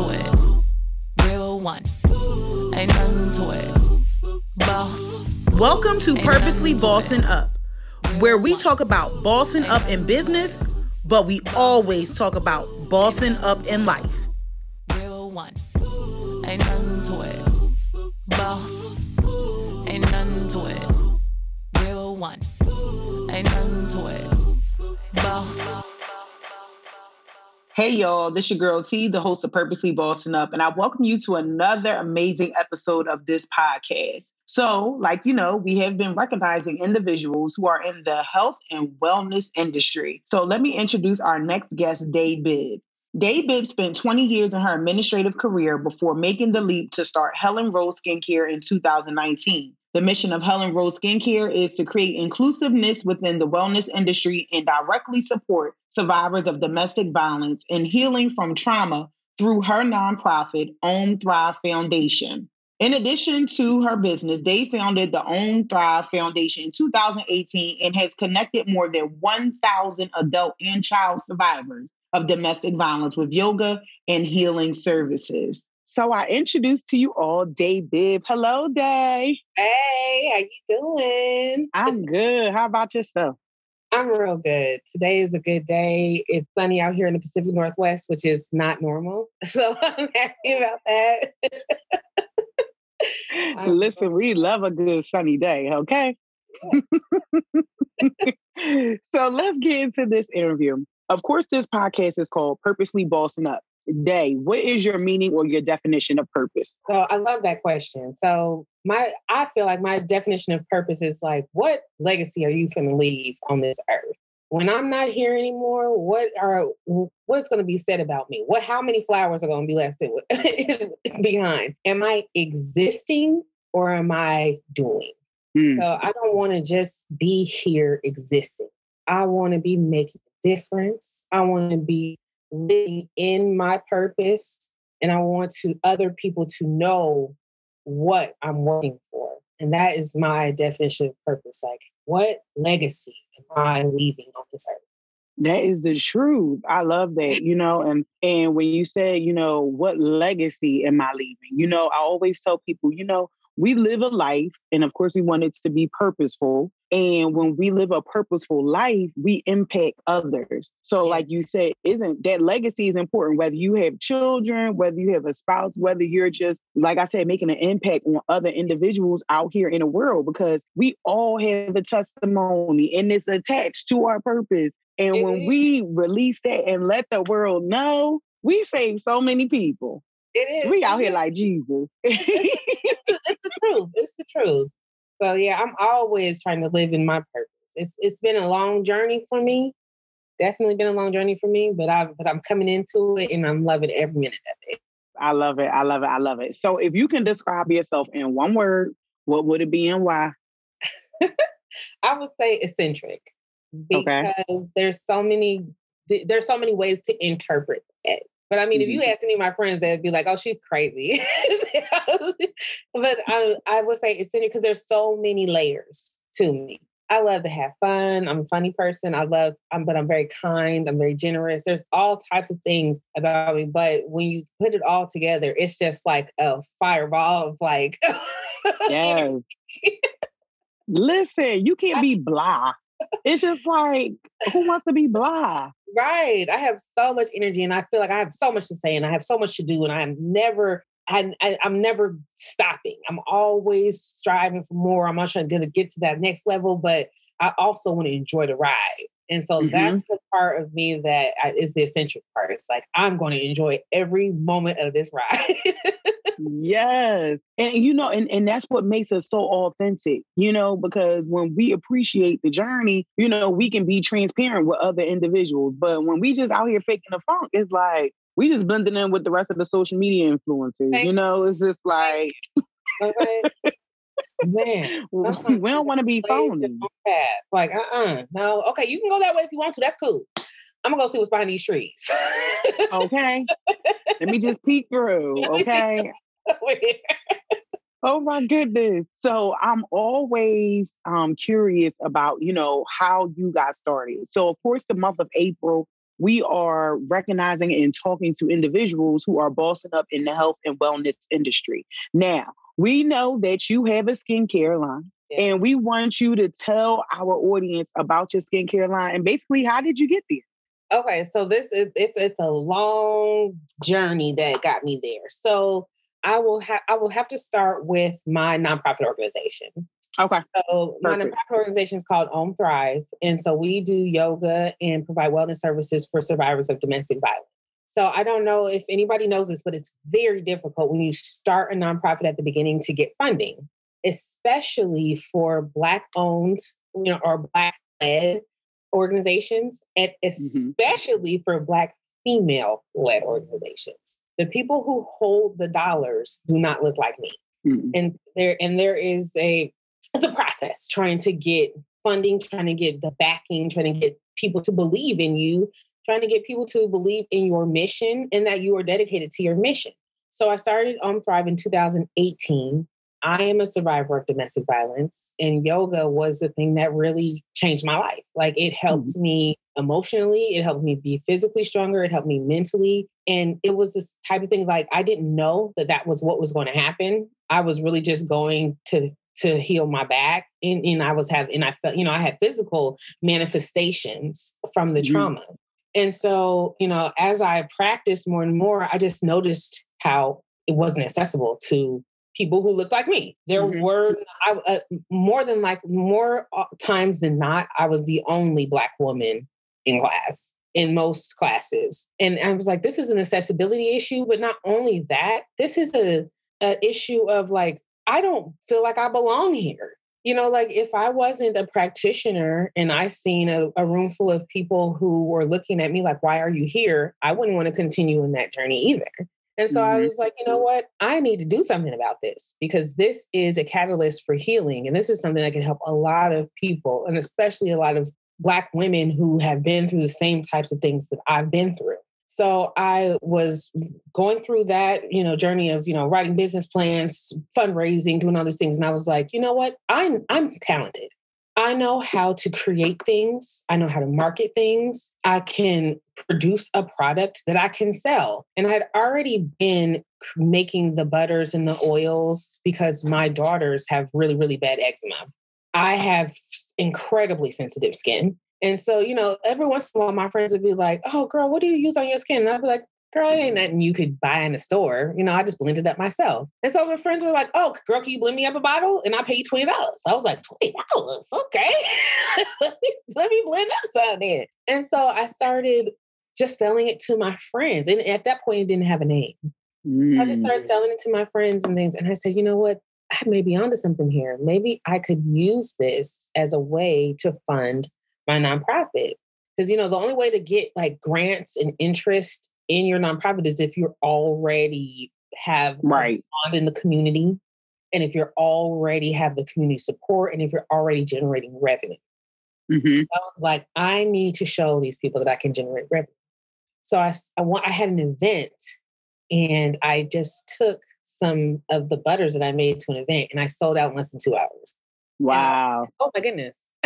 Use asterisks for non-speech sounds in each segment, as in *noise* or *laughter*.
to it. Real one. Ain't nothing to it. Boss. Welcome to Ain't Purposely to Bossing it. Up, where we talk about bossing up in business, but we always talk about bossing up in life. Hey y'all, this is your girl T, the host of Purposely Bossing Up, and I welcome you to another amazing episode of this podcast. So, like you know, we have been recognizing individuals who are in the health and wellness industry. So, let me introduce our next guest, Day Bibb. Day Bibb spent 20 years in her administrative career before making the leap to start Helen Rose Skincare in 2019. The mission of Helen Rose Skincare is to create inclusiveness within the wellness industry and directly support survivors of domestic violence and healing from trauma through her nonprofit, Om Thrive Foundation. In addition to her business, they founded the Om Thrive Foundation in 2018 and has connected more than 1,000 adult and child survivors of domestic violence with yoga and healing services. So I introduce to you all Day Bibb. Hello, Day. Hey, how you doing? I'm good. How about yourself? I'm real good. Today is a good day. It's sunny out here in the Pacific Northwest, which is not normal. *laughs* So I'm happy about that. *laughs* Listen, we love a good sunny day, okay? *laughs* so let's get into this interview. Of course, this podcast is called Purposely Bossing Up. Day, what is your meaning or your definition of purpose? So I love that question. So my I feel like my definition of purpose is like, what legacy are you going to leave on this earth? When I'm not here anymore, what are what's going to be said about me? What how many flowers are going to be left *laughs* behind? Am I existing or am I doing? Hmm. So I don't want to just be here existing. I want to be making a difference. I want to be living in my purpose and I want to other people to know what I'm working for. And that is my definition of purpose. Like what legacy am I leaving on this earth? That is the truth. I love that, you know, *laughs* and and when you say, you know, what legacy am I leaving? You know, I always tell people, you know, we live a life and of course we want it to be purposeful. And when we live a purposeful life, we impact others. So like you said, isn't that legacy is important whether you have children, whether you have a spouse, whether you're just like I said making an impact on other individuals out here in the world because we all have a testimony and it's attached to our purpose. And when we release that and let the world know, we save so many people. It is. We out here like Jesus. it's, the, it's the truth. It's the truth. So yeah, I'm always trying to live in my purpose. It's it's been a long journey for me. Definitely been a long journey for me, but I but I'm coming into it and I'm loving every minute of it. I love it. I love it. I love it. So if you can describe yourself in one word, what would it be and why? *laughs* I would say eccentric because Okay. there's so many there's so many ways to interpret it. But I mean, if you Mm-hmm. ask any of my friends, they'd be like, "Oh, she's crazy." *laughs* but I, I would say eccentric because there's so many layers to me. I love to have fun. I'm a funny person. I love, I'm, but I'm very kind. I'm very generous. There's all types of things about me. But when you put it all together, it's just like a fireball of like, *laughs* Yes. *laughs* Listen, you can't be blah. It's just like, who wants to be blah? Right. I have so much energy and I feel like I have so much to say and I have so much to do and I'm never I, I, I'm never stopping. I'm always striving for more. I'm not trying to get to that next level, but I also want to enjoy the ride. And so Mhm. that's the part of me that I, is the essential part. It's like I'm going to enjoy every moment of this ride. *laughs* Yes. And you know, and, and that's what makes us so authentic, you know, because when we appreciate the journey, you know, we can be transparent with other individuals. But when we just out here faking the funk, it's like we just blending in with the rest of the social media influencers. Thank You know, it's just like okay. Man, *laughs* we don't want to be phony. Like, uh-uh. No, okay, you can go that way if you want to. That's cool. I'm gonna go see what's behind these trees. Okay. Let me just peek through. *laughs* Let me see. Okay. *laughs* Oh my goodness. So I'm always um, curious about, you know, how you got started. So of course the month of April we are recognizing and talking to individuals who are bossing up in the health and wellness industry. Now, we know that you have a skincare line. Yeah. And we want you to tell our audience about your skincare line and basically how did you get there? Okay, so this is it's it's a long journey that got me there. So I will have I will have to start with my nonprofit organization. Okay. So Perfect. my nonprofit organization is called Om Thrive, and so we do yoga and provide wellness services for survivors of domestic violence. So I don't know if anybody knows this, but it's very difficult when you start a nonprofit at the beginning to get funding, especially for Black owned, you know, or Black led organizations, and mm-hmm. especially mm-hmm. for Black female led organizations. The people who hold the dollars do not look like me. Mm-hmm. And there and there is a it's a process trying to get funding, trying to get the backing, trying to get people to believe in you, trying to get people to believe in your mission and that you are dedicated to your mission. So I started Om Thrive in 2018. I am a survivor of domestic violence, and yoga was the thing that really changed my life. Like it helped mm-hmm. me emotionally, it helped me be physically stronger, it helped me mentally. And it was this type of thing like I didn't know that that was what was going to happen. I was really just going to to heal my back and, and i was having and i felt you know i had physical manifestations from the mm-hmm. trauma and so you know as i practiced more and more i just noticed how it wasn't accessible to people who looked like me there mm-hmm. were I, uh, more than like more uh, times than not i was the only black woman in class in most classes and i was like this is an accessibility issue but not only that this is a, a issue of like I don't feel like I belong here. You know, like if I wasn't a practitioner and I seen a, a room full of people who were looking at me like, why are you here? I wouldn't want to continue in that journey either. And so mm-hmm. I was like, you know what? I need to do something about this because this is a catalyst for healing. And this is something that can help a lot of people, and especially a lot of Black women who have been through the same types of things that I've been through. So I was going through that, you know, journey of, you know, writing business plans, fundraising, doing all these things. And I was like, you know what? I'm I'm talented. I know how to create things. I know how to market things. I can produce a product that I can sell. And I had already been making the butters and the oils because my daughters have really, really bad eczema. I have incredibly sensitive skin. And so, you know, every once in a while, my friends would be like, "Oh, girl, what do you use on your skin?" And I'd be like, "Girl, it ain't nothing you could buy in the store. You know, I just blended up myself." And so my friends were like, "Oh, girl, can you blend me up a bottle?" And I you twenty dollars. I was like, twenty dollars, okay. *laughs* let, me, let me blend up something. And so I started just selling it to my friends, and at that point, it didn't have a name. Mm. So I just started mm. selling it to my friends and things. And I said, you know what? I may be onto something here. Maybe I could use this as a way to fund my nonprofit. Because, you know, the only way to get like grants and interest in your nonprofit is if you're already have right bond in the community and if you're already have the community support and if you're already generating revenue. Mm-hmm. I was like, I need to show these people that I can generate revenue. So I, I want I had an event and I just took some of the butters that I made to an event and I sold out in less than two hours. Wow. I, oh my goodness. *laughs*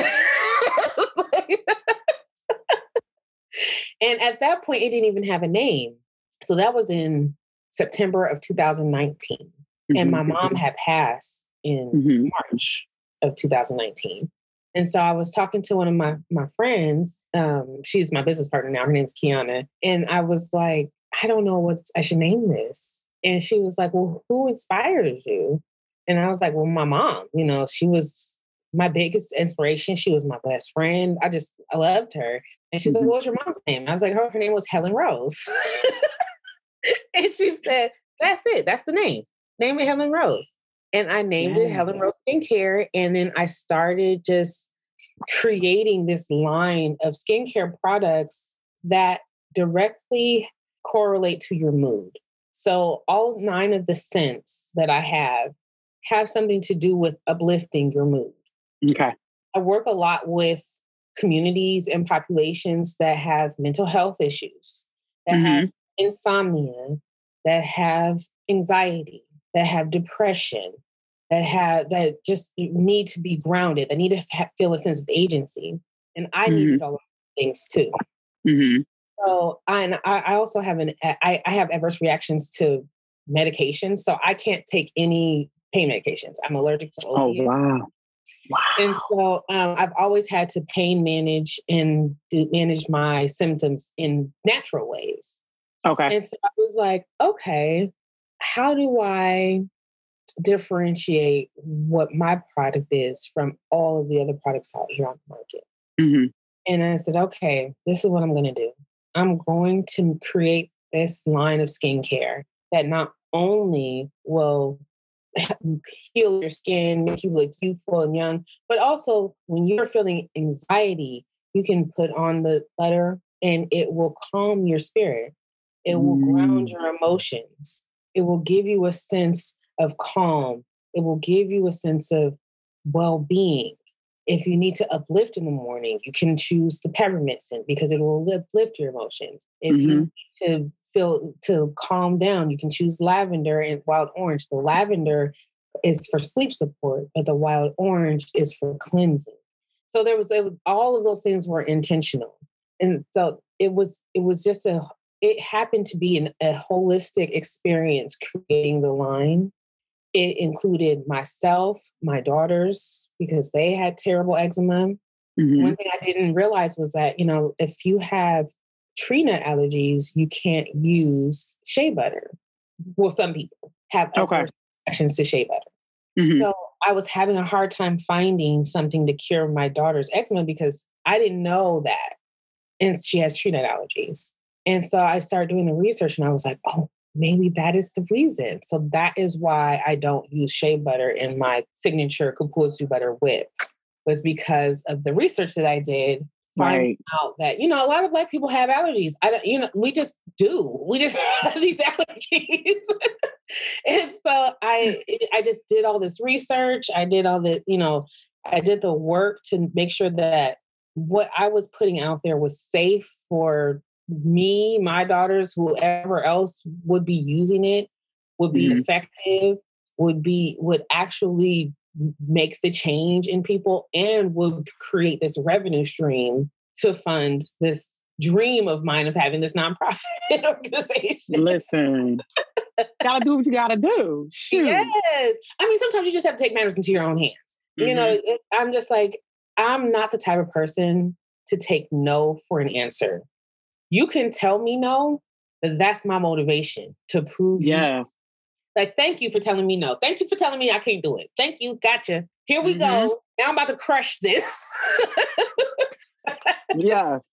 and at that point, it didn't even have a name. So that was in September of 2019. Mm-hmm. And my mom had passed in mm-hmm. March of 2019. And so I was talking to one of my my friends. Um, she's my business partner now. Her name's Kiana. And I was like, I don't know what I should name this. And she was like, Well, who inspires you? And I was like, Well, my mom. You know, she was my biggest inspiration. She was my best friend. I just I loved her. And she's mm-hmm. like, "What was your mom's name?" I was like, "Her, her name was Helen Rose." *laughs* and she *laughs* said, "That's it. That's the name. Name it Helen Rose." And I named yeah. it Helen Rose Skincare. And then I started just creating this line of skincare products that directly correlate to your mood. So all nine of the scents that I have have something to do with uplifting your mood. Okay. I work a lot with communities and populations that have mental health issues, that mm-hmm. have insomnia, that have anxiety, that have depression, that have that just need to be grounded. They need to have, feel a sense of agency, and I mm-hmm. needed all of things too. Mm-hmm. so I, and I, I also have an I, I have adverse reactions to medication, so I can't take any pain medications. I'm allergic to opiates. Oh wow. Wow. And so um, I've always had to pain manage and manage my symptoms in natural ways. Okay. And so I was like, okay, how do I differentiate what my product is from all of the other products out here on the market? Mm-hmm. And I said, okay, this is what I'm going to do. I'm going to create this line of skincare that not only will *laughs* heal your skin, make you look youthful and young, but also when you're feeling anxiety, you can put on the butter and it will calm your spirit. It will mm. ground your emotions. It will give you a sense of calm. It will give you a sense of well being. If you need to uplift in the morning, you can choose the peppermint scent because it will uplift your emotions. If mm-hmm. you need to feel to calm down, you can choose lavender and wild orange. The lavender is for sleep support, but the wild orange is for cleansing. So there was, was all of those things were intentional, and so it was it was just a it happened to be an, a holistic experience creating the line it included myself, my daughters, because they had terrible eczema. Mm-hmm. One thing I didn't realize was that, you know, if you have tree nut allergies, you can't use shea butter. Well, some people have okay. reactions to shea butter. Mm-hmm. So I was having a hard time finding something to cure my daughter's eczema because I didn't know that. And she has tree nut allergies. And so I started doing the research and I was like, oh, maybe that is the reason. So that is why I don't use shea butter in my signature Cupuaçu butter whip was because of the research that I did finding right. out that you know a lot of black people have allergies. I don't, you know, we just do. We just *laughs* have these allergies, *laughs* and so I, I just did all this research. I did all the, you know, I did the work to make sure that what I was putting out there was safe for me, my daughters, whoever else would be using it would be mm-hmm. effective, would be would actually make the change in people and would create this revenue stream to fund this dream of mine of having this nonprofit *laughs* organization. Listen, gotta do what you gotta do. Shoot. Yes. I mean, sometimes you just have to take matters into your own hands. Mm-hmm. You know, mm-hmm. it, I'm just like, I'm not the type of person to take no for an answer. You can tell me no, but that's my motivation to prove yes. Like, thank you for telling me no. Thank you for telling me I can't do it. Thank you. Gotcha. Here we mm-hmm. go. Now I'm about to crush this. *laughs* yes.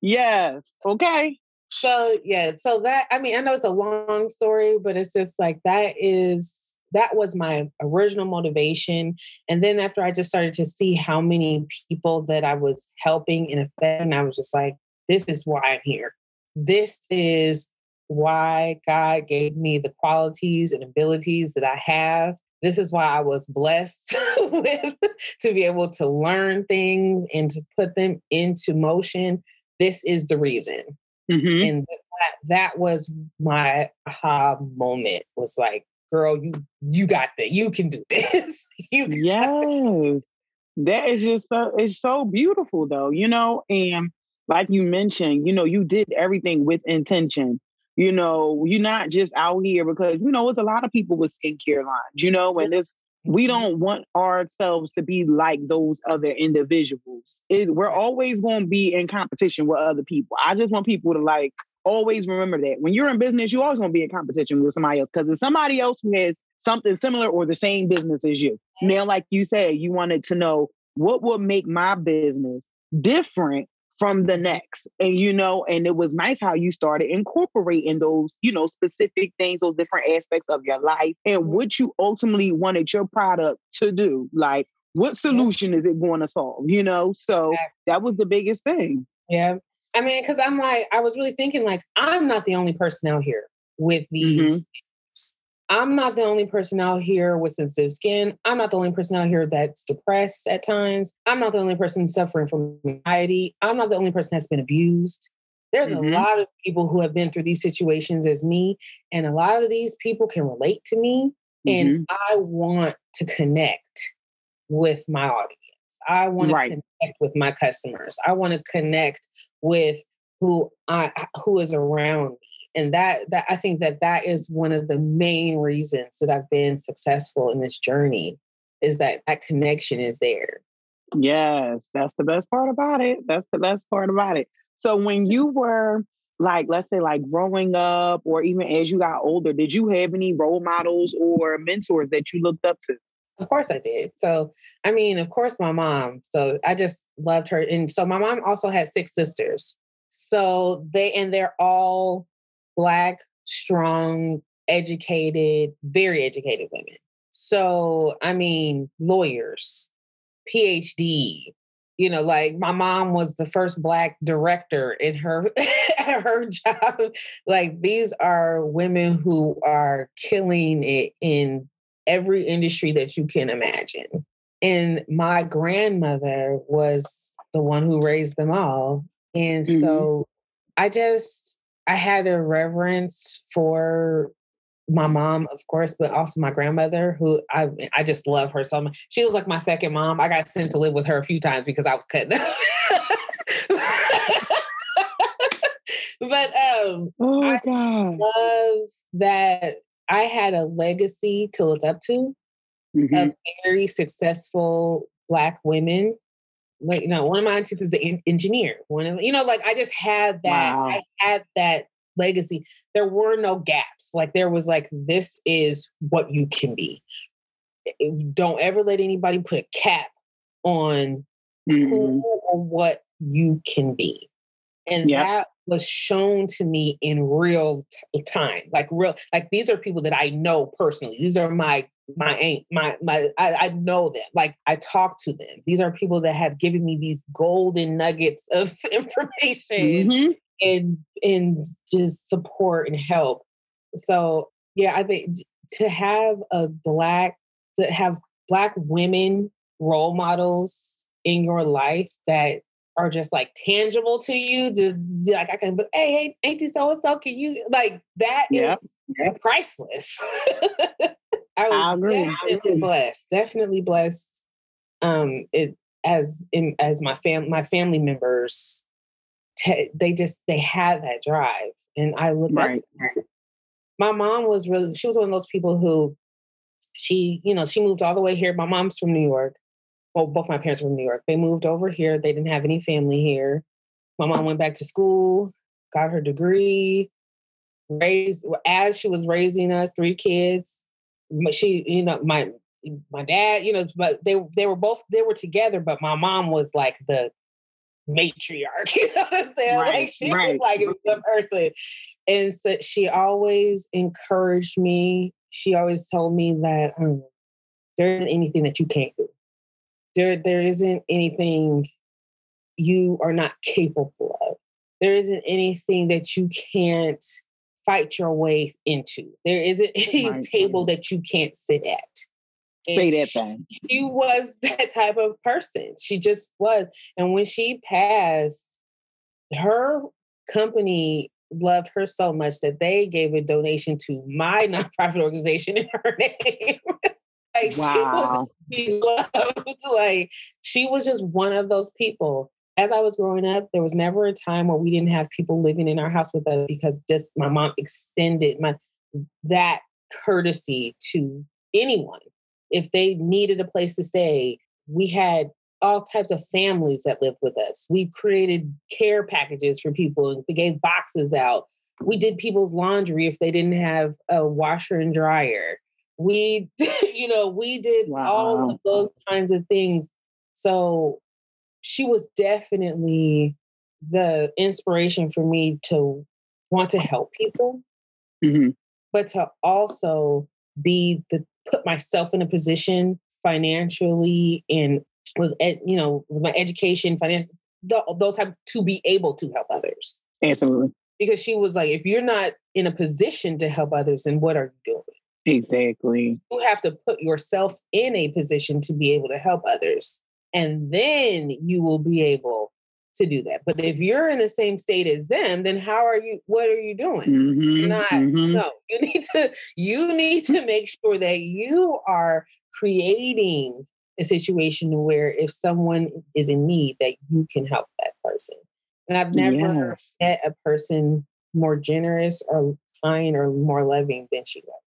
Yes. Okay. So yeah, so that I mean, I know it's a long story, but it's just like that is that was my original motivation. And then after I just started to see how many people that I was helping in effect, I was just like, this is why I'm here. This is why God gave me the qualities and abilities that I have. This is why I was blessed *laughs* with to be able to learn things and to put them into motion. This is the reason. Mm-hmm. And that, that was my aha moment was like, girl, you you got that. You can do *laughs* this. you yes. That is just so it's so beautiful though, you know, and like you mentioned, you know, you did everything with intention. You know, you're not just out here because, you know, it's a lot of people with skincare lines, you know, and it's we mm-hmm. don't want ourselves to be like those other individuals. It, we're always going to be in competition with other people. I just want people to like always remember that when you're in business, you always going to be in competition with somebody else because it's somebody else who has something similar or the same business as you. Now, like you said, you wanted to know what would make my business different from the next. And you know, and it was nice how you started incorporating those, you know, specific things, those different aspects of your life and mm-hmm. what you ultimately wanted your product to do. Like what solution is it going to solve? You know, so that was the biggest thing. Yeah. I mean, because I'm like, I was really thinking, like, I'm not the only person out here with these mm-hmm. I'm not the only person out here with sensitive skin. I'm not the only person out here that's depressed at times. I'm not the only person suffering from anxiety. I'm not the only person that's been abused. There's mm-hmm. a lot of people who have been through these situations as me, and a lot of these people can relate to me. Mm-hmm. And I want to connect with my audience. I want right. to connect with my customers. I want to connect with who I who is around me. And that that I think that that is one of the main reasons that I've been successful in this journey is that that connection is there. Yes, that's the best part about it. That's the best part about it. So when you were like let's say like growing up or even as you got older did you have any role models or mentors that you looked up to of course i did so i mean of course my mom so i just loved her and so my mom also had six sisters so they and they're all black strong educated very educated women. So i mean lawyers phd you know like my mom was the first black director in her *laughs* her job. Like these are women who are killing it in every industry that you can imagine. And my grandmother was the one who raised them all. And mm-hmm. so i just i had a reverence for my mom, of course, but also my grandmother, who I I just love her so much. She was like my second mom. I got sent to live with her a few times because I was cutting up. *laughs* but um oh, I God. love that I had a legacy to look up to mm-hmm. of very successful black women. Like, you know, one of my aunties is an engineer. One of you know, like I just had that. Wow. I had that legacy, there were no gaps. Like there was like, this is what you can be. Don't ever let anybody put a cap on mm-hmm. who or what you can be. And yep. that was shown to me in real t- time. Like real, like these are people that I know personally. These are my my aunt, my my I, I know them. Like I talk to them. These are people that have given me these golden nuggets of *laughs* information mm-hmm and and just support and help. So yeah, I think to have a black to have black women role models in your life that are just like tangible to you. Just like I can, but hey, hey, auntie so and so, can you like that is yep. priceless. *laughs* I was I definitely blessed. Definitely blessed. Um, it as in as my fam my family members te- they just they had that drive, and I looked right. up. My mom was really she was one of those people who she you know she moved all the way here. My mom's from New York. Well, both my parents were from New York. They moved over here. They didn't have any family here. My mom went back to school, got her degree, raised as she was raising us three kids. She, you know, my my dad, you know, but they they were both they were together, but my mom was like the matriarch. *laughs* You know what I'm saying? Right, like she right. was like the person. And so she always encouraged me. She always told me that um, there isn't anything that you can't do. There, there isn't anything you are not capable of. There isn't anything that you can't fight your way into. There isn't *laughs* any right. table that you can't sit at. Say that thing. She was *laughs* that type of person. She just was. And when she passed, her company loved her so much that they gave a donation to my *laughs* nonprofit organization in her name. Like wow. she was *laughs* loved. Like she was just one of those people. As I was growing up, there was never a time where we didn't have people living in our house with us because just my mom extended my that courtesy to anyone if they needed a place to stay, we had all types of families that lived with us. We created care packages for people and we gave boxes out. We did people's laundry if they didn't have a washer and dryer. We, *laughs* did, you know, we did wow. all of those kinds of things. So she was definitely the inspiration for me to want to help people, mm-hmm. but to also be the put myself in a position financially and with ed, you know with my education financial those have to be able to help others absolutely because she was like if you're not in a position to help others then what are you doing exactly you have to put yourself in a position to be able to help others and then you will be able to do that. But if you're in the same state as them, then how are you? What are you doing? Mm-hmm, Not mm-hmm. no. You need to you need to make sure that you are creating a situation where if someone is in need, that you can help that person. And I've never yes. met a person more generous or kind or more loving than she was.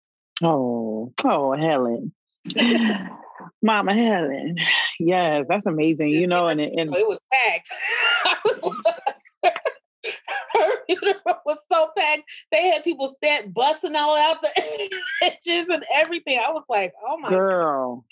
Oh, oh, Helen. *laughs* *sighs* Mama Helen. Yes, that's amazing. You know, and, and it was packed. *laughs* *laughs* her funeral was so packed. They had people stand busting all out the edges and everything. I was like, oh my girl,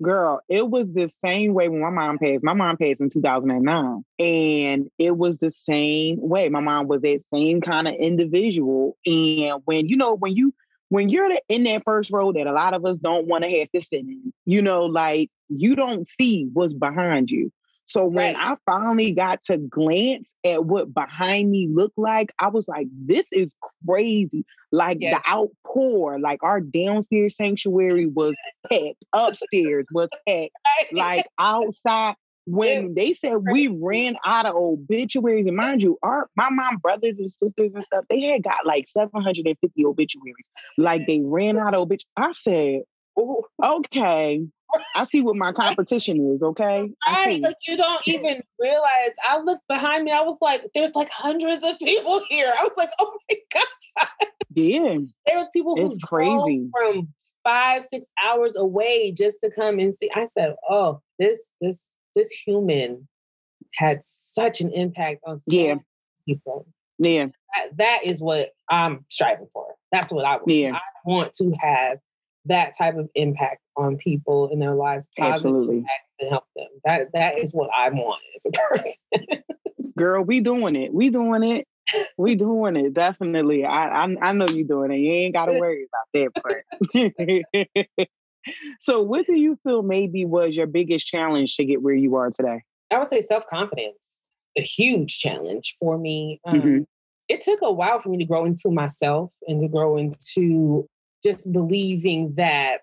girl, it was the same way when my mom passed. My mom passed in 2009. And it was the same way. My mom was that same kind of individual. And when, you know, when you when you're in that first row that a lot of us don't want to have to sit in, you know, like you don't see what's behind you. So when right. I finally got to glance at what behind me looked like, I was like, this is crazy. Like yes. the outpour, like our downstairs sanctuary was packed, upstairs was packed, *laughs* like outside. When they said we ran out of obituaries, and mind you, our my mom brothers and sisters and stuff, they had got like 750 obituaries. Like they ran out of obituaries. I said, oh, okay. I see what my competition is, okay? Right. Like you don't even realize. I looked behind me, I was like, there's like hundreds of *laughs* people here. I was like, oh my *laughs* God. Yeah. There was people who it's crazy from five, six hours away just to come and see. I said, oh, this, this, this human had such an impact on so yeah. people. Yeah. That, that is what I'm striving for. That's what I want. Yeah. I want to have that type of impact on people in their lives, absolutely, to help them. That that is what I want as a person. *laughs* Girl, we doing it. We doing it. We doing it. Definitely. I I, I know you doing it. You ain't got to worry about that part. *laughs* so, what do you feel maybe was your biggest challenge to get where you are today? I would say self confidence. A huge challenge for me. Um, mm-hmm. It took a while for me to grow into myself and to grow into just believing that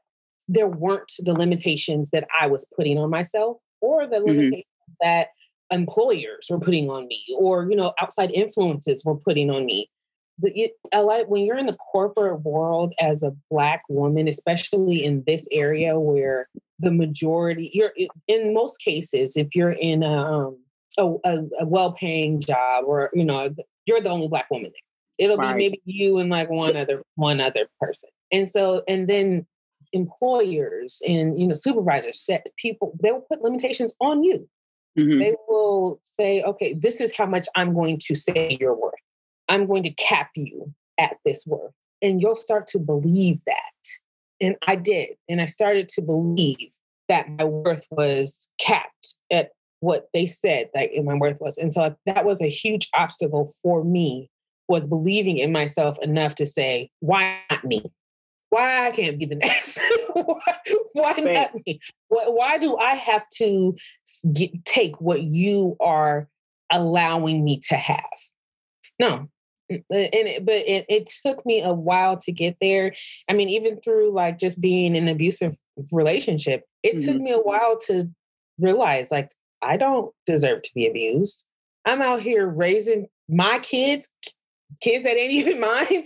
there weren't the limitations that I was putting on myself or the mm-hmm. limitations that employers were putting on me or you know outside influences were putting on me but it, a lot when you're in the corporate world as a black woman especially in this area where the majority you're in most cases if you're in a, um, a, a, a well-paying job or you know you're the only black woman there it'll right. be maybe you and like one other one other person and so and then employers and you know supervisors set people they will put limitations on you mm-hmm. they will say okay this is how much i'm going to say you're worth i'm going to cap you at this worth and you'll start to believe that and i did and i started to believe that my worth was capped at what they said that my worth was and so that was a huge obstacle for me was believing in myself enough to say why not me why I can't be the next? *laughs* why, why not me? Why, why, do I have to get, take what you are allowing me to have? No. And it, but it, it took me a while to get there. I mean, even through like just being in an abusive relationship, it mm-hmm. took me a while to realize like I don't deserve to be abused. I'm out here raising my kids, kids that ain't *laughs* even mine.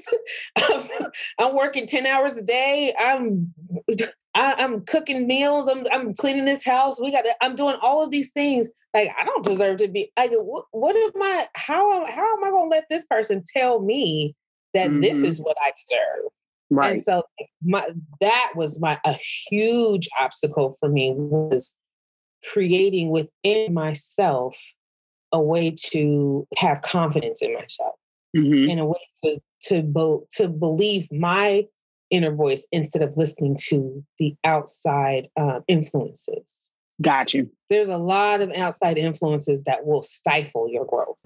I'm working 10 hours a day. I'm I, am cooking meals. I'm I'm cleaning this house. We got. I'm doing all of these things. Like I don't deserve to be. Like what? What am I? How how am I going to let this person tell me that mm-hmm. this is what I deserve? Right. And so my that was my a huge obstacle for me was creating within myself a way to have confidence in myself mm-hmm. in a way to to, be, to believe my inner voice instead of listening to the outside uh, influences. Got you. There's a lot of outside influences that will stifle your growth.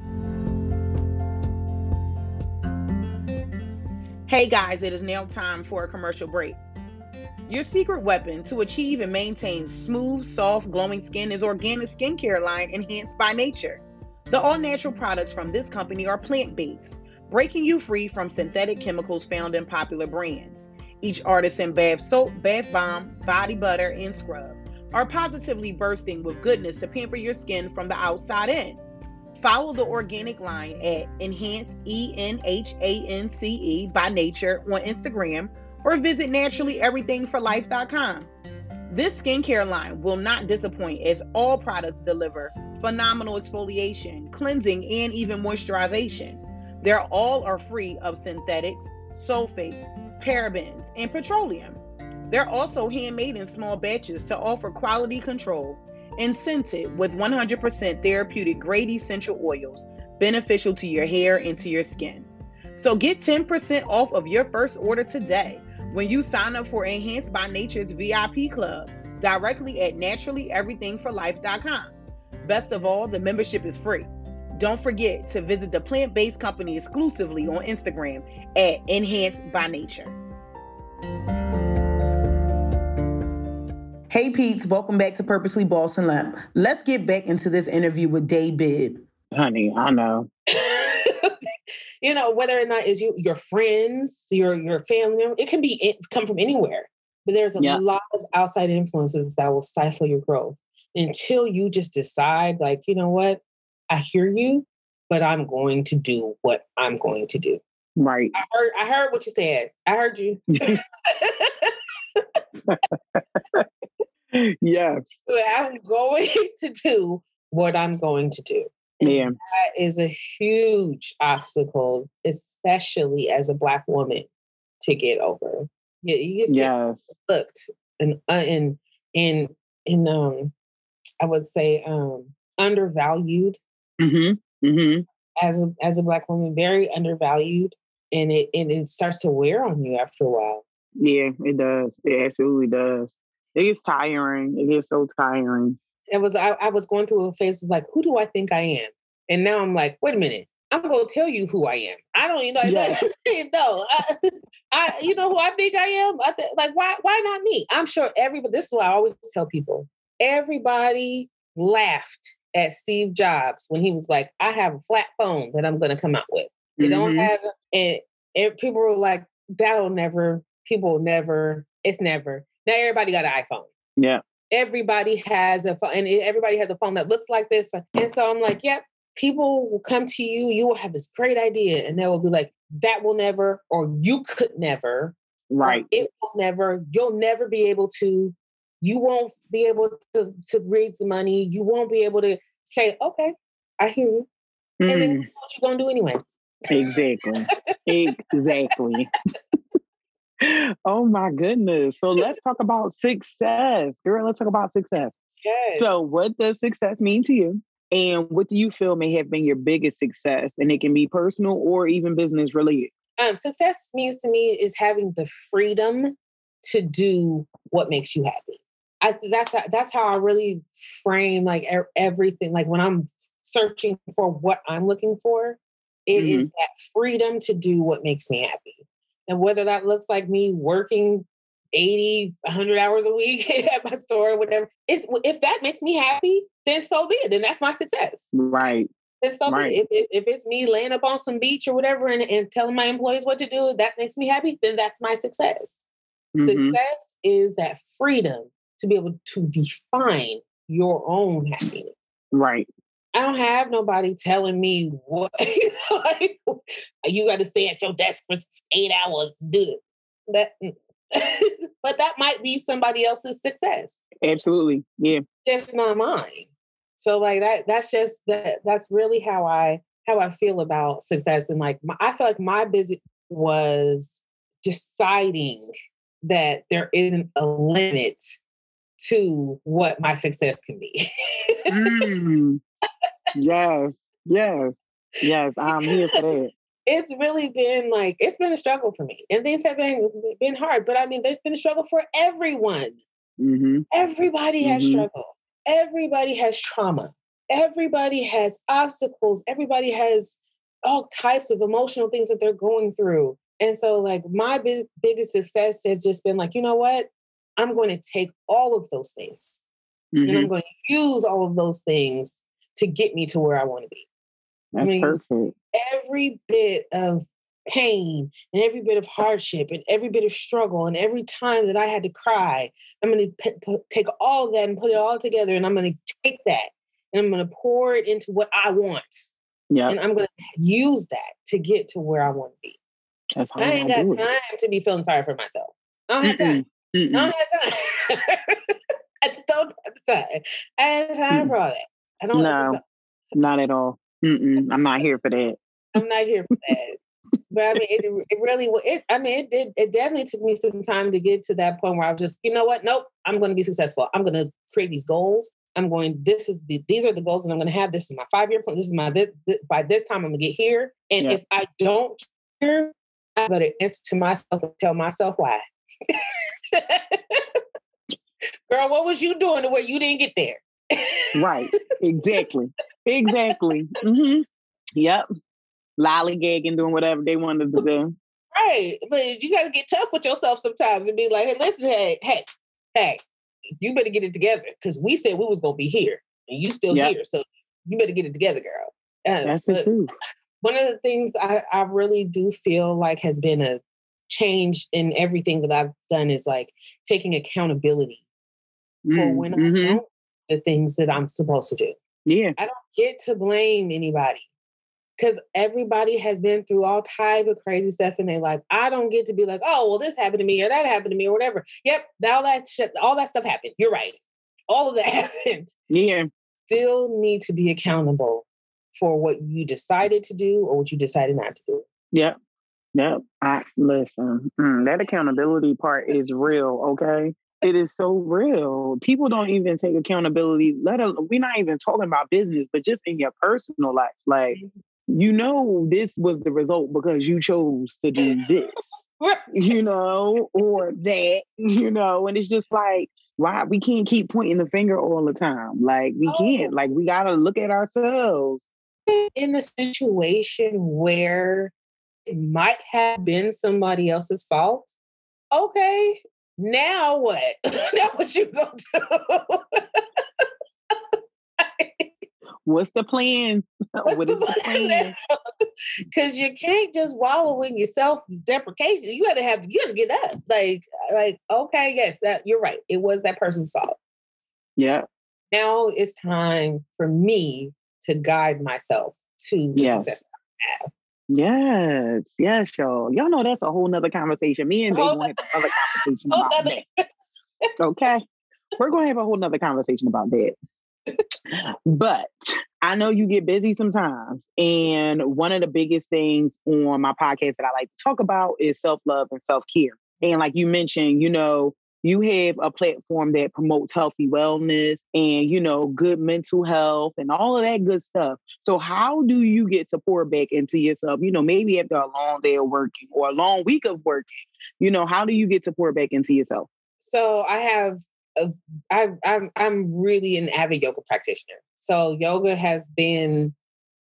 Hey guys, it is now time for a commercial break. Your secret weapon to achieve and maintain smooth, soft, glowing skin is organic skincare line enhanced by nature. The all natural products from this company are plant based, breaking you free from synthetic chemicals found in popular brands. Each artisan bath soap, bath bomb, body butter, and scrub are positively bursting with goodness to pamper your skin from the outside in. Follow the organic line at Enhance E N H A N C E by Nature on Instagram or visit naturallyeverythingforlife.com. This skincare line will not disappoint as all products deliver phenomenal exfoliation, cleansing, and even moisturization. They're all are free of synthetics, sulfates, parabens, and petroleum. They're also handmade in small batches to offer quality control and scented with 100% therapeutic grade essential oils beneficial to your hair and to your skin. So get 10% off of your first order today when you sign up for Enhanced by Nature's VIP club directly at naturallyeverythingforlife.com. Best of all, the membership is free. Don't forget to visit the plant based company exclusively on Instagram at Enhanced by Nature. Hey Pete's, welcome back to Purposely Bossing Up. Let's get back into this interview with Day Bibb. Honey, I know. You know, whether or not is you your friends, your your family it can be it come from anywhere. But there's a yeah. lot of outside influences that will stifle your growth until you just decide, like, you know what, I hear you, but I'm going to do what I'm going to do. Right. I heard I heard what you said. I heard you. *laughs* *laughs* yes. I'm going *laughs* to do what I'm going to do. And yeah. That is a huge obstacle, especially as a black woman to get over. You, you just yes. looked and uh, and and and um I would say um undervalued. Mm-hmm. Mm-hmm. As a as a black woman, very undervalued. And it and it starts to wear on you after a while. Yeah, it does. It absolutely does. It gets tiring. It gets so tiring. It was I, I was going through a phase was like, who do I think I am? And now I'm like, wait a minute. I'm gonna tell you who I am. I don't, you know, yes. *laughs* no, I, *laughs* I, you know who I think I am. I th- like, why, why not me? I'm sure everybody. This is what I always tell people. Everybody laughed at Steve Jobs when he was like, "I have a flat phone that I'm gonna come out with." They mm-hmm. don't have, and, and people were like, "That'll never." People never. It's never. Now everybody got an iPhone. Yeah. Everybody has a phone, and everybody has a phone that looks like this. And so I'm like, yep, people will come to you, you will have this great idea, and they will be like, that will never, or you could never. Right. It will never, you'll never be able to, you won't be able to, to raise the money. You won't be able to say, okay, I hear you. Mm. And then mm. what you gonna do anyway? Exactly. exactly. *laughs* oh my goodness. So let's *laughs* talk about success. Girl, let's talk about success. Yes. So what does success mean to you? And what do you feel may have been your biggest success? And it can be personal or even business related. Um, success means to me is having the freedom to do what makes you happy. I that's how, that's how I really frame like er- everything. Like when I'm searching for what I'm looking for, it mm-hmm. is that freedom to do what makes me happy. And whether that looks like me working 80, 100 hours a week *laughs* at my store or whatever. If, if that makes me happy, then so be it. Then that's my success. Right. Then so right. be it. If, if it's me laying up on some beach or whatever and, and telling my employees what to do, that makes me happy, then that's my success. Mm-hmm. Success is that freedom to be able to define your own happiness. Right. I don't have nobody telling me what *laughs* like, you got to stay at your desk for eight hours. Do it. That mm, *laughs* but that might be somebody else's success. Absolutely. Yeah. Just not mine. So like that that's just that that's really how I how I feel about success and like my, I feel like my busy was deciding that there isn't a limit to what my success can be. *laughs* mm. Yes. Yes. Yes, *laughs* I'm here for that it's really been like it's been a struggle for me and things have been been hard but i mean there's been a struggle for everyone mm-hmm. everybody has mm-hmm. struggle everybody has trauma everybody has obstacles everybody has all types of emotional things that they're going through and so like my big, biggest success has just been like you know what i'm going to take all of those things mm-hmm. and i'm mm-hmm. going to use all of those things to get me to where i want to be that's I mean, perfect. Every bit of pain and every bit of hardship and every bit of struggle and every time that I had to cry, I'm going to p- p- take all that and put it all together and I'm going to take that and I'm going to pour it into what I want. Yeah. And I'm going to use that to get to where I want to be. That's how I ain't got time to be feeling sorry for myself. I don't have time. Mm-mm. I don't have time. *laughs* I just don't have time. I have time mm for all that. I don't. No, not at all. Mm-mm, I'm not here for that. I'm not here for that. but I mean, it, it really, it, I mean, it did, it definitely took me some time to get to that point where I was just, you know what? Nope, I'm going to be successful. I'm going to create these goals. I'm going, this is the, these are the goals that I'm going to have. This is my five year plan. This is my, this, this, by this time I'm going to get here. And yeah. if I don't care, I better answer to myself and tell myself why. *laughs* Girl, what was you doing to where you didn't get there? Right. Exactly. exactly. Mm-hmm. Yep. Lollygagging, doing whatever they wanted to do. Right. But you gotta get tough with yourself sometimes and be like, hey, listen, hey, hey, hey, you better get it together. Cause we said we was gonna be here and you still yep. here. So you better get it together, girl. Uh, That's the truth. One of the things I, I really do feel like has been a change in everything that I've done is like taking accountability mm, for when mm-hmm. I don't the things that I'm supposed to do. Yeah. I don't get to blame anybody because everybody has been through all type of crazy stuff in their life. I don't get to be like, oh, well, this happened to me or that happened to me or whatever. Yep, all that shit, all that stuff happened. You're right. All of that *laughs* happened. Yeah. Still need to be accountable for what you decided to do or what you decided not to do. Yep. Yep. I listen. Mm, that accountability part is real. Okay. It is so real. People don't even take accountability. Let alone, we're not even talking about business, but just in your personal life. Like, mm-hmm. you know, this was the result because you chose to do *laughs* this, you know, or that, you know, and it's just like, why we can't keep pointing the finger all the time. Like, we can't. Like, we got to look at ourselves. In the situation where it might have been somebody else's fault, okay, now what? *laughs* now what you gonna do? *laughs* What's the plan? *laughs* What's what the, the plan? Because you can't just wallow in your self deprecation. You got to have you got to get up. Like, like okay, yes, that, you're right. It was that person's fault. Yeah. Now it's time for me to guide myself to the yes. success I have. Yes, yes, y'all. Y'all know that's a whole nother conversation. Me and Dave to have another *laughs* conversation about that. Okay. We're gonna have a whole nother conversation about that. but I know you get busy sometimes. And one of the biggest things on my podcast that I like to talk about is self-love and self-care. And like you mentioned, you know, you have a platform that promotes healthy wellness and you know good mental health and all of that good stuff. So how do you get to pour back into yourself? You know maybe after a long day of working or a long week of working you know how do you get to pour back into yourself? So i have a, I, I'm, I'm really an avid yoga practitioner. So yoga has been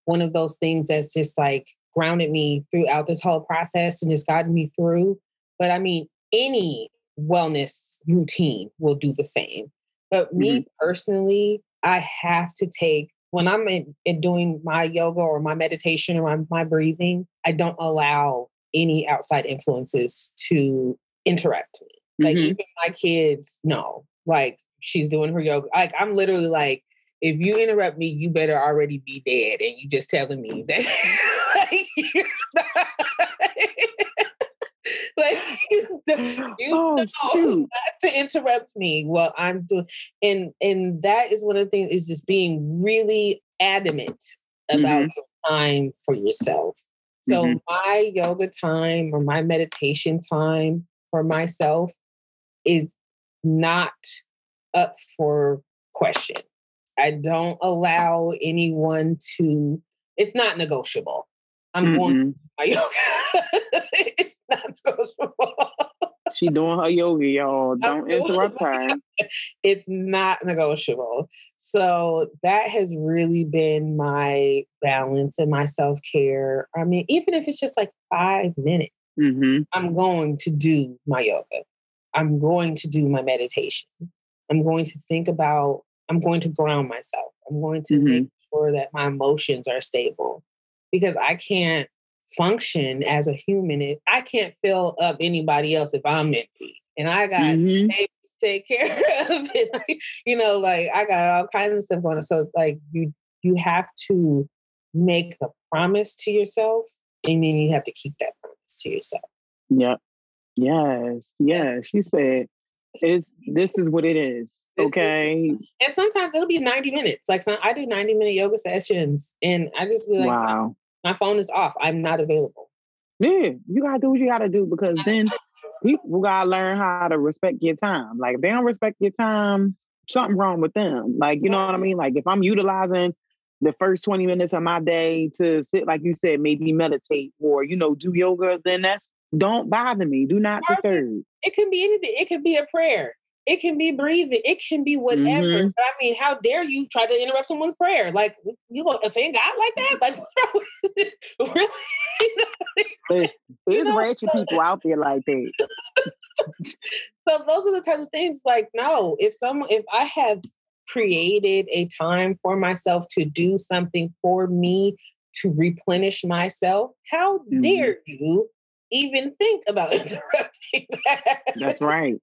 one of those things that's just like grounded me throughout this whole process and just gotten me through. But i mean any wellness routine will do the same. But me mm-hmm. personally, I have to take when I'm in, in, doing my yoga or my meditation or my, my breathing, I don't allow any outside influences to interrupt me. Like mm-hmm. even my kids no. like she's doing her yoga. Like I'm literally like, if you interrupt me, you better already be dead, and you just telling me that. *laughs* like, *laughs* *laughs* like you oh, know *laughs* shoot. not to interrupt me while I'm doing and and that is one of the things is just being really adamant about mm-hmm. your time for yourself. So mm-hmm. my yoga time or my meditation time for myself is not up for question. I don't allow anyone to, it's not negotiable. I'm mm-hmm. going my *laughs* yoga. It's *laughs* not negotiable. she doing her yoga, y'all. Don't interrupt *laughs* her. It's not negotiable. So that has really been my balance and my self care. I mean, even if it's just like five minutes, mm-hmm. I'm going to do my yoga. I'm going to do my meditation. I'm going to think about, I'm going to ground myself. I'm going to mm-hmm. make sure that my emotions are stable because I can't function as a human. I can't fill up anybody else if I'm empty. And I got mm-hmm. to take *laughs* care of it. you know, like I got all kinds of stuff going on. So like you you have to make a promise to yourself and then you have to keep that promise to yourself. Yep. Yes. Yes. She said it's this is what it is. Okay. And sometimes it'll be 90 minutes. Like some, I do 90 minute yoga sessions and I just be like, wow. My phone is off. I'm not available. Yeah, you gotta do what you gotta do because then people gotta learn how to respect your time. Like if they don't respect your time, something wrong with them. Like, you know what I mean? Like if I'm utilizing the first 20 minutes of my day to sit, like you said, maybe meditate or, you know, do yoga, then that's don't bother me. Do not disturb. It can be anything. It can be a prayer. It can be breathing. It can be whatever. Mm-hmm. But I mean, how dare you try to interrupt someone's prayer? Like you gonna offend God like that? Like? *laughs* there's *laughs* there's know? ratchet people out there like that. *laughs* so those are the types of things. Like no, if someone, if I have created a time for myself to do something for me to replenish myself, how mm-hmm. dare you even think about *laughs* interrupting that? That's right.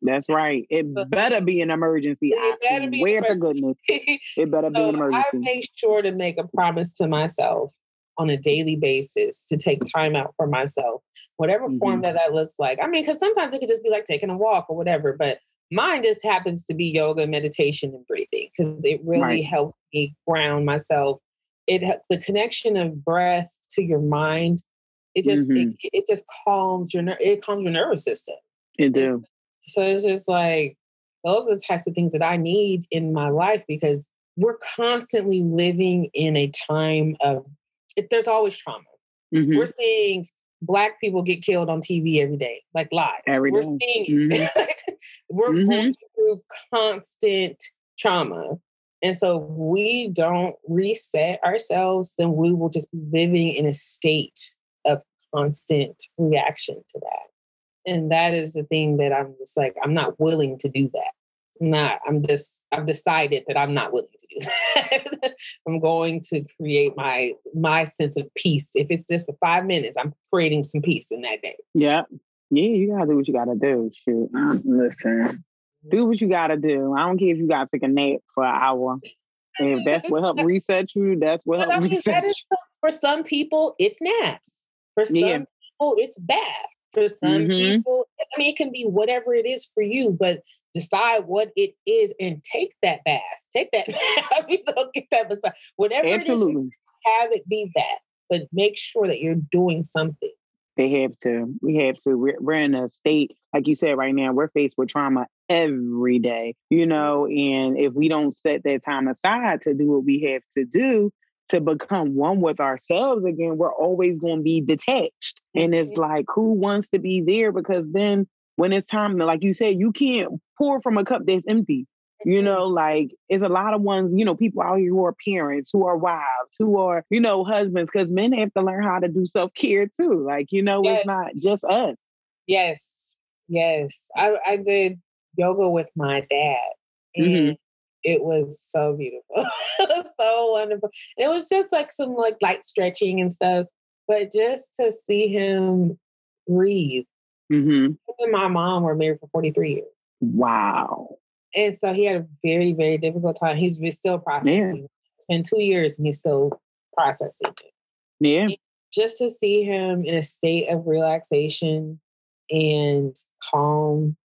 That's right. It better be an emergency. It better be where for goodness. It better so be an emergency. I make sure to make a promise to myself on a daily basis to take time out for myself, whatever mm-hmm. form that that looks like. I mean, because sometimes it could just be like taking a walk or whatever, but mine just happens to be yoga, meditation, and breathing because it really right. helps me ground myself. It the connection of breath to your mind. It just mm-hmm. it, it, just calms your it calms your nervous system. It do. So it's just like those are the types of things that I need in my life because we're constantly living in a time of it, there's always trauma. Mm-hmm. We're seeing black people get killed on TV every day, like live. Every we're day. seeing mm-hmm. *laughs* we're mm-hmm. going through constant trauma. And so we don't reset ourselves, then we will just be living in a state of constant reaction to that. And that is the thing that I'm just like, I'm not willing to do that. Not, I'm just, I've decided that I'm not willing to do that. *laughs* I'm going to create my my sense of peace. If it's just for five minutes, I'm creating some peace in that day. Yeah. Yeah, you gotta do what you gotta do. Shoot. *clears throat* Listen. Do what you gotta do. I don't care if you gotta take a nap for an hour. If that's what help *laughs* reset you, that's what help I mean, reset you. For some people, it's naps. For some yeah. people, it's bath. For some mm-hmm. people, I mean, it can be whatever it is for you, but decide what it is and take that bath. Take that *laughs* bath. you know, get that massage. Whatever Absolutely. it is, have it be that. But make sure that you're doing something. They have to. We have to. We're, we're in a state, like you said, right now, we're faced with trauma every day, you know, and if we don't set that time aside to do what we have to do, to become one with ourselves again, we're always going to be detached. And it's mm-hmm. like, who wants to be there? Because then when it's time to, like you said, you can't pour from a cup that's empty. You mm-hmm. know, like it's a lot of ones, you know, people out here who are parents, who are wives, who are, you know, husbands, because men have to learn how to do self care too. Like, you know, yes. it's not just us. Yes. Yes. I, I did yoga with my dad. And mm-hmm. it was so beautiful. *laughs* so wonderful. It was just like some like light stretching and stuff. But just to see him breathe. Mm-hmm. and my mom were married for 43 years. Wow. And so he had a very, very difficult time. He's still processing. Yeah. It's been two years and he's still processing it. Yeah. And just to see him in a state of relaxation and calm,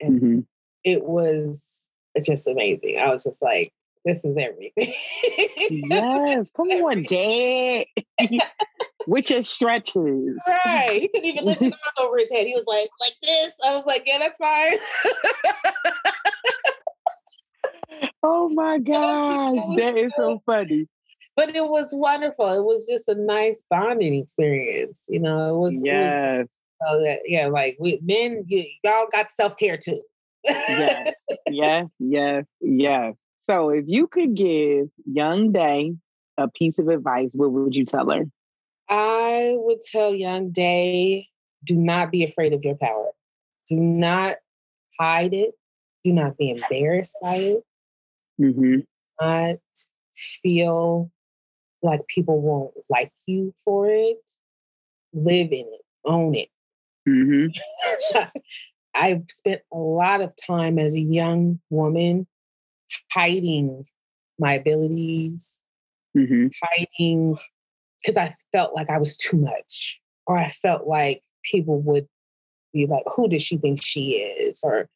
and mm-hmm. it was just amazing. I was just like, this is everything. *laughs* yes. Come on, Dad. *laughs* With your stretches. Right. He couldn't even lift his arm over his head. He was like, like this. I was like, yeah, that's fine. *laughs* oh my *laughs* gosh. That is so funny. But it was wonderful. It was just a nice bonding experience. You know, it was, yes. It was, uh, yeah, like we men, you, y'all got self care too. yes, yes, yes, yes. So if you could give young Day a piece of advice, what would you tell her? I would tell young Day, do not be afraid of your power. Do not hide it. Do not be embarrassed by it. Mm-hmm. Do not feel like people won't like you for it. Live in it. Own it. Mm-hmm. *laughs* I've spent a lot of time as a young woman hiding my abilities, mm-hmm. hiding because I felt like I was too much, or I felt like people would be like, "Who does she think she is?" or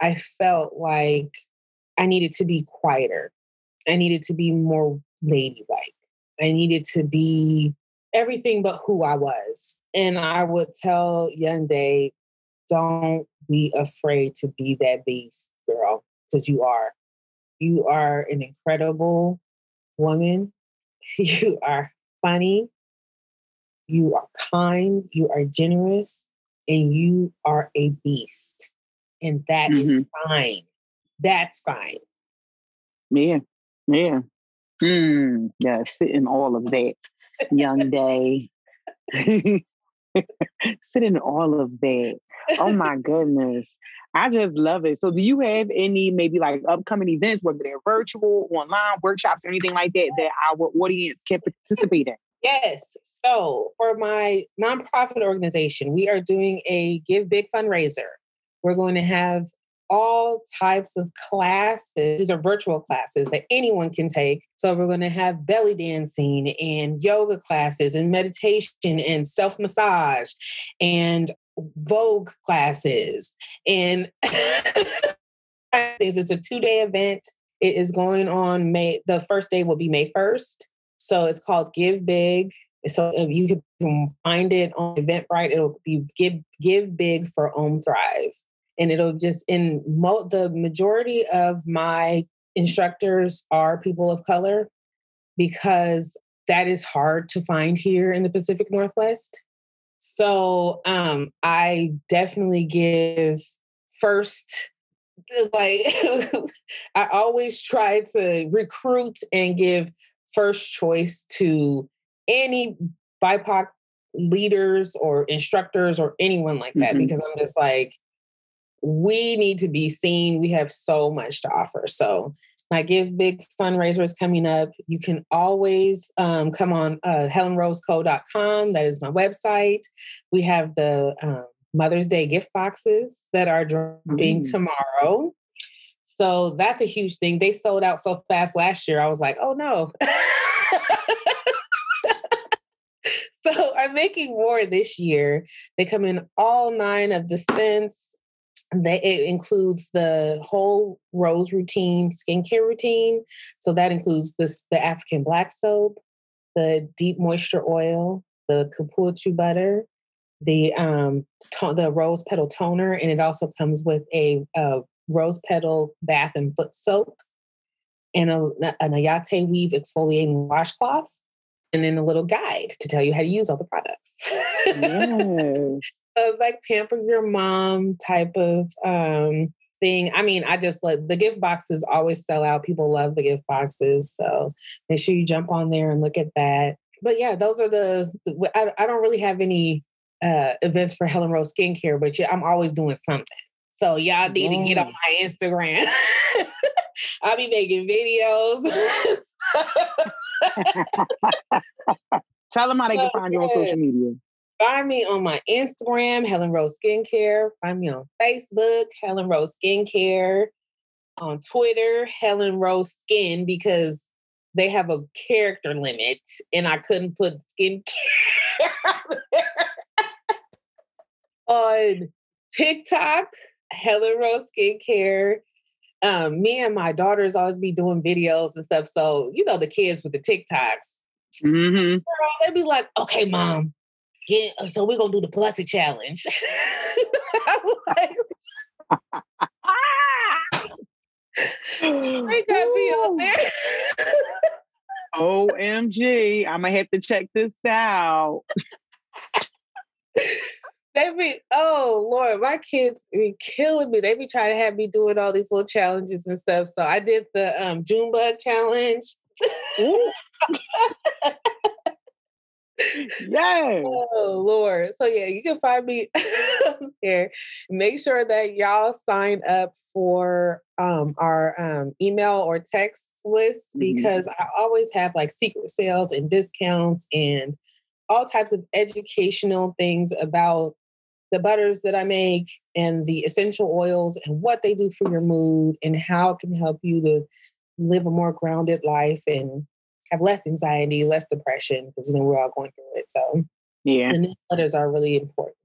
I felt like I needed to be quieter. I needed to be more ladylike. I needed to be everything but who I was. And I would tell Young Day, don't be afraid to be that beast, girl, because you are. You are an incredible woman. *laughs* You are funny. You are kind. You are generous. And you are a beast. And that mm-hmm. is fine. That's fine. Yeah. Yeah. Hmm. Yeah. Sit in all of that, young *laughs* day. *laughs* sit in all of that. Oh my goodness. I just love it. So, do you have any maybe like upcoming events, whether they're virtual, online, workshops, or anything like that, that our audience can participate in? Yes. So, for my nonprofit organization, we are doing a Give Big fundraiser. We're going to have all types of classes. These are virtual classes that anyone can take. So we're going to have belly dancing and yoga classes and meditation and self massage and Vogue classes. And *laughs* it's a two day event. It is going on May, the first day will be May 1st. So it's called Give Big. So you can find it on Eventbrite, it'll be Give, Give Big for Om Thrive and it'll just in mo- the majority of my instructors are people of color because that is hard to find here in the Pacific Northwest. So um, I definitely give first like *laughs* I always try to recruit and give first choice to any BIPOC leaders or instructors or anyone like that mm-hmm. because I'm just like we need to be seen. We have so much to offer. So my Give Big fundraiser is coming up. You can always um, come on uh, helenroseco.com. That is my website. We have the um, Mother's Day gift boxes that are dropping mm. tomorrow. So that's a huge thing. They sold out so fast last year. I was like, oh no. *laughs* so I'm making more this year. They come in all nine of the scents they, it includes the whole rose routine skincare routine. So that includes this, the African black soap, the deep moisture oil, the kapuchu butter, the um the rose petal toner, and it also comes with a, a rose petal bath and foot soak, and a, an ayate weave exfoliating washcloth, and then a little guide to tell you how to use all the products. *laughs* yes. So it's like pamper your mom type of um, thing. I mean, I just like the gift boxes always sell out. People love the gift boxes. So make sure you jump on there and look at that. But yeah, those are the, the I, I don't really have any uh, events for Helen Rose skincare, but yeah, I'm always doing something. So y'all need yeah. to get on my Instagram. *laughs* I'll be making videos. *laughs* Tell them how they can find you on social media. Find me on my Instagram, Helen Rose Skincare. Find me on Facebook, Helen Rose Skincare. On Twitter, Helen Rose Skin, because they have a character limit and I couldn't put skincare *laughs* on TikTok, Helen Rose Skincare. Um, me and my daughters always be doing videos and stuff. So, you know, the kids with the TikToks, mm-hmm. Girl, they'd be like, okay, mom, yeah, uh, so we're gonna do the pussy challenge. they got me up there. OMG, I'm gonna have to check this out. they be, oh Lord, my kids be killing me. They be trying to have me doing all these little challenges and stuff. So I did the um June bug challenge. *laughs* yeah. Oh Lord. So yeah, you can find me *laughs* here. Make sure that y'all sign up for um, our um, email or text list mm-hmm. because mm-hmm. I always have like secret sales and discounts and all types of educational things about the butters that I make and the essential oils and what they do for your mood and how it can help you to live a more grounded life and have less anxiety, less depression, because you know we're all going through it. So yeah, the newsletters are really important.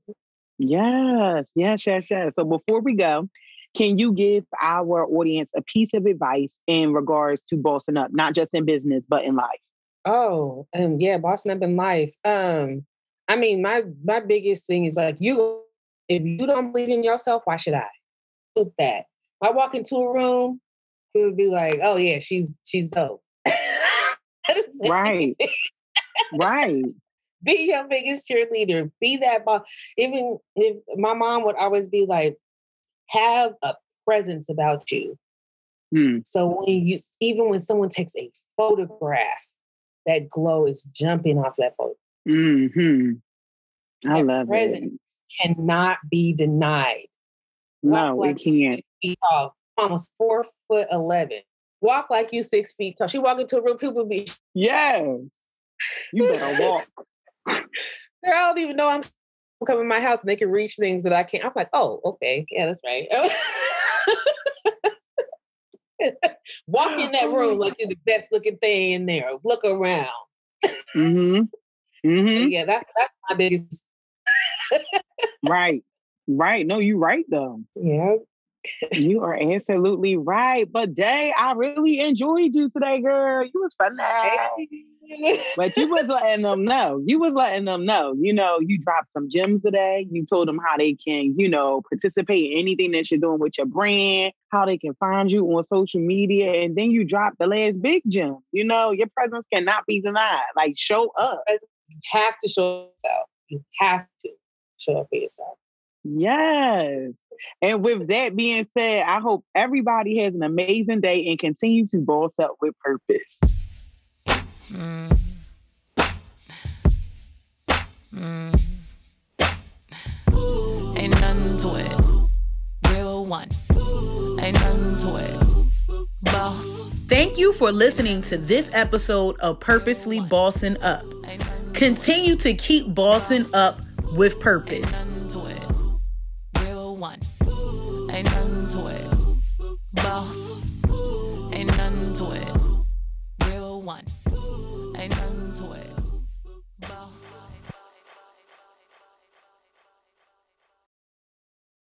Yes, yes, yes, yes. So before we go, can you give our audience a piece of advice in regards to bossing up, not just in business, but in life? Oh, um, yeah, bossing up in life. Um, I mean, my my biggest thing is like you if you don't believe in yourself, why should I? With that. If I walk into a room, people would be like, oh yeah, she's she's dope. *laughs* right. right. *laughs* Be your biggest cheerleader. Be that boss. Even if my mom would always be like, have a presence about you. Hmm. So when you even when someone takes a photograph, that glow is jumping off that photo. Mm-hmm. I that love presence it. Cannot be denied. Walk no, like we can't. Tall, almost four foot eleven. Walk like you six feet tall. She walk into a room, people be yeah. You better *laughs* walk. Girl, I don't even know I'm coming to my house and they can reach things that I can't. I'm like, oh, okay, yeah, that's right. *laughs* Walk in that room like you're the best looking thing in there. Look around. mm-hmm. *laughs* Mm-hmm. Yeah, that's that's my biggest. right, right. No, you're right though. Yeah, you are absolutely right. But Day, I really enjoyed you today, girl. You was fun. but you was letting them *laughs* know. You was letting them know. You know, you dropped some gems today. You told them how they can, you know, participate in anything that you're doing with your brand, how they can find you on social media, and then you dropped the last big gem. You know, your presence cannot be denied. Like, show up. You have to show yourself. You have to show up for yourself. Yes. And with that being said, I hope everybody has an amazing day and continue to boss up with purpose. Mm. Mm. Ain't nothing to it. Real one. Ain't nothing to it. Boss. Thank you for listening to this episode of Purposely Bossing Up. Continue to keep bossing up with purpose. Boss,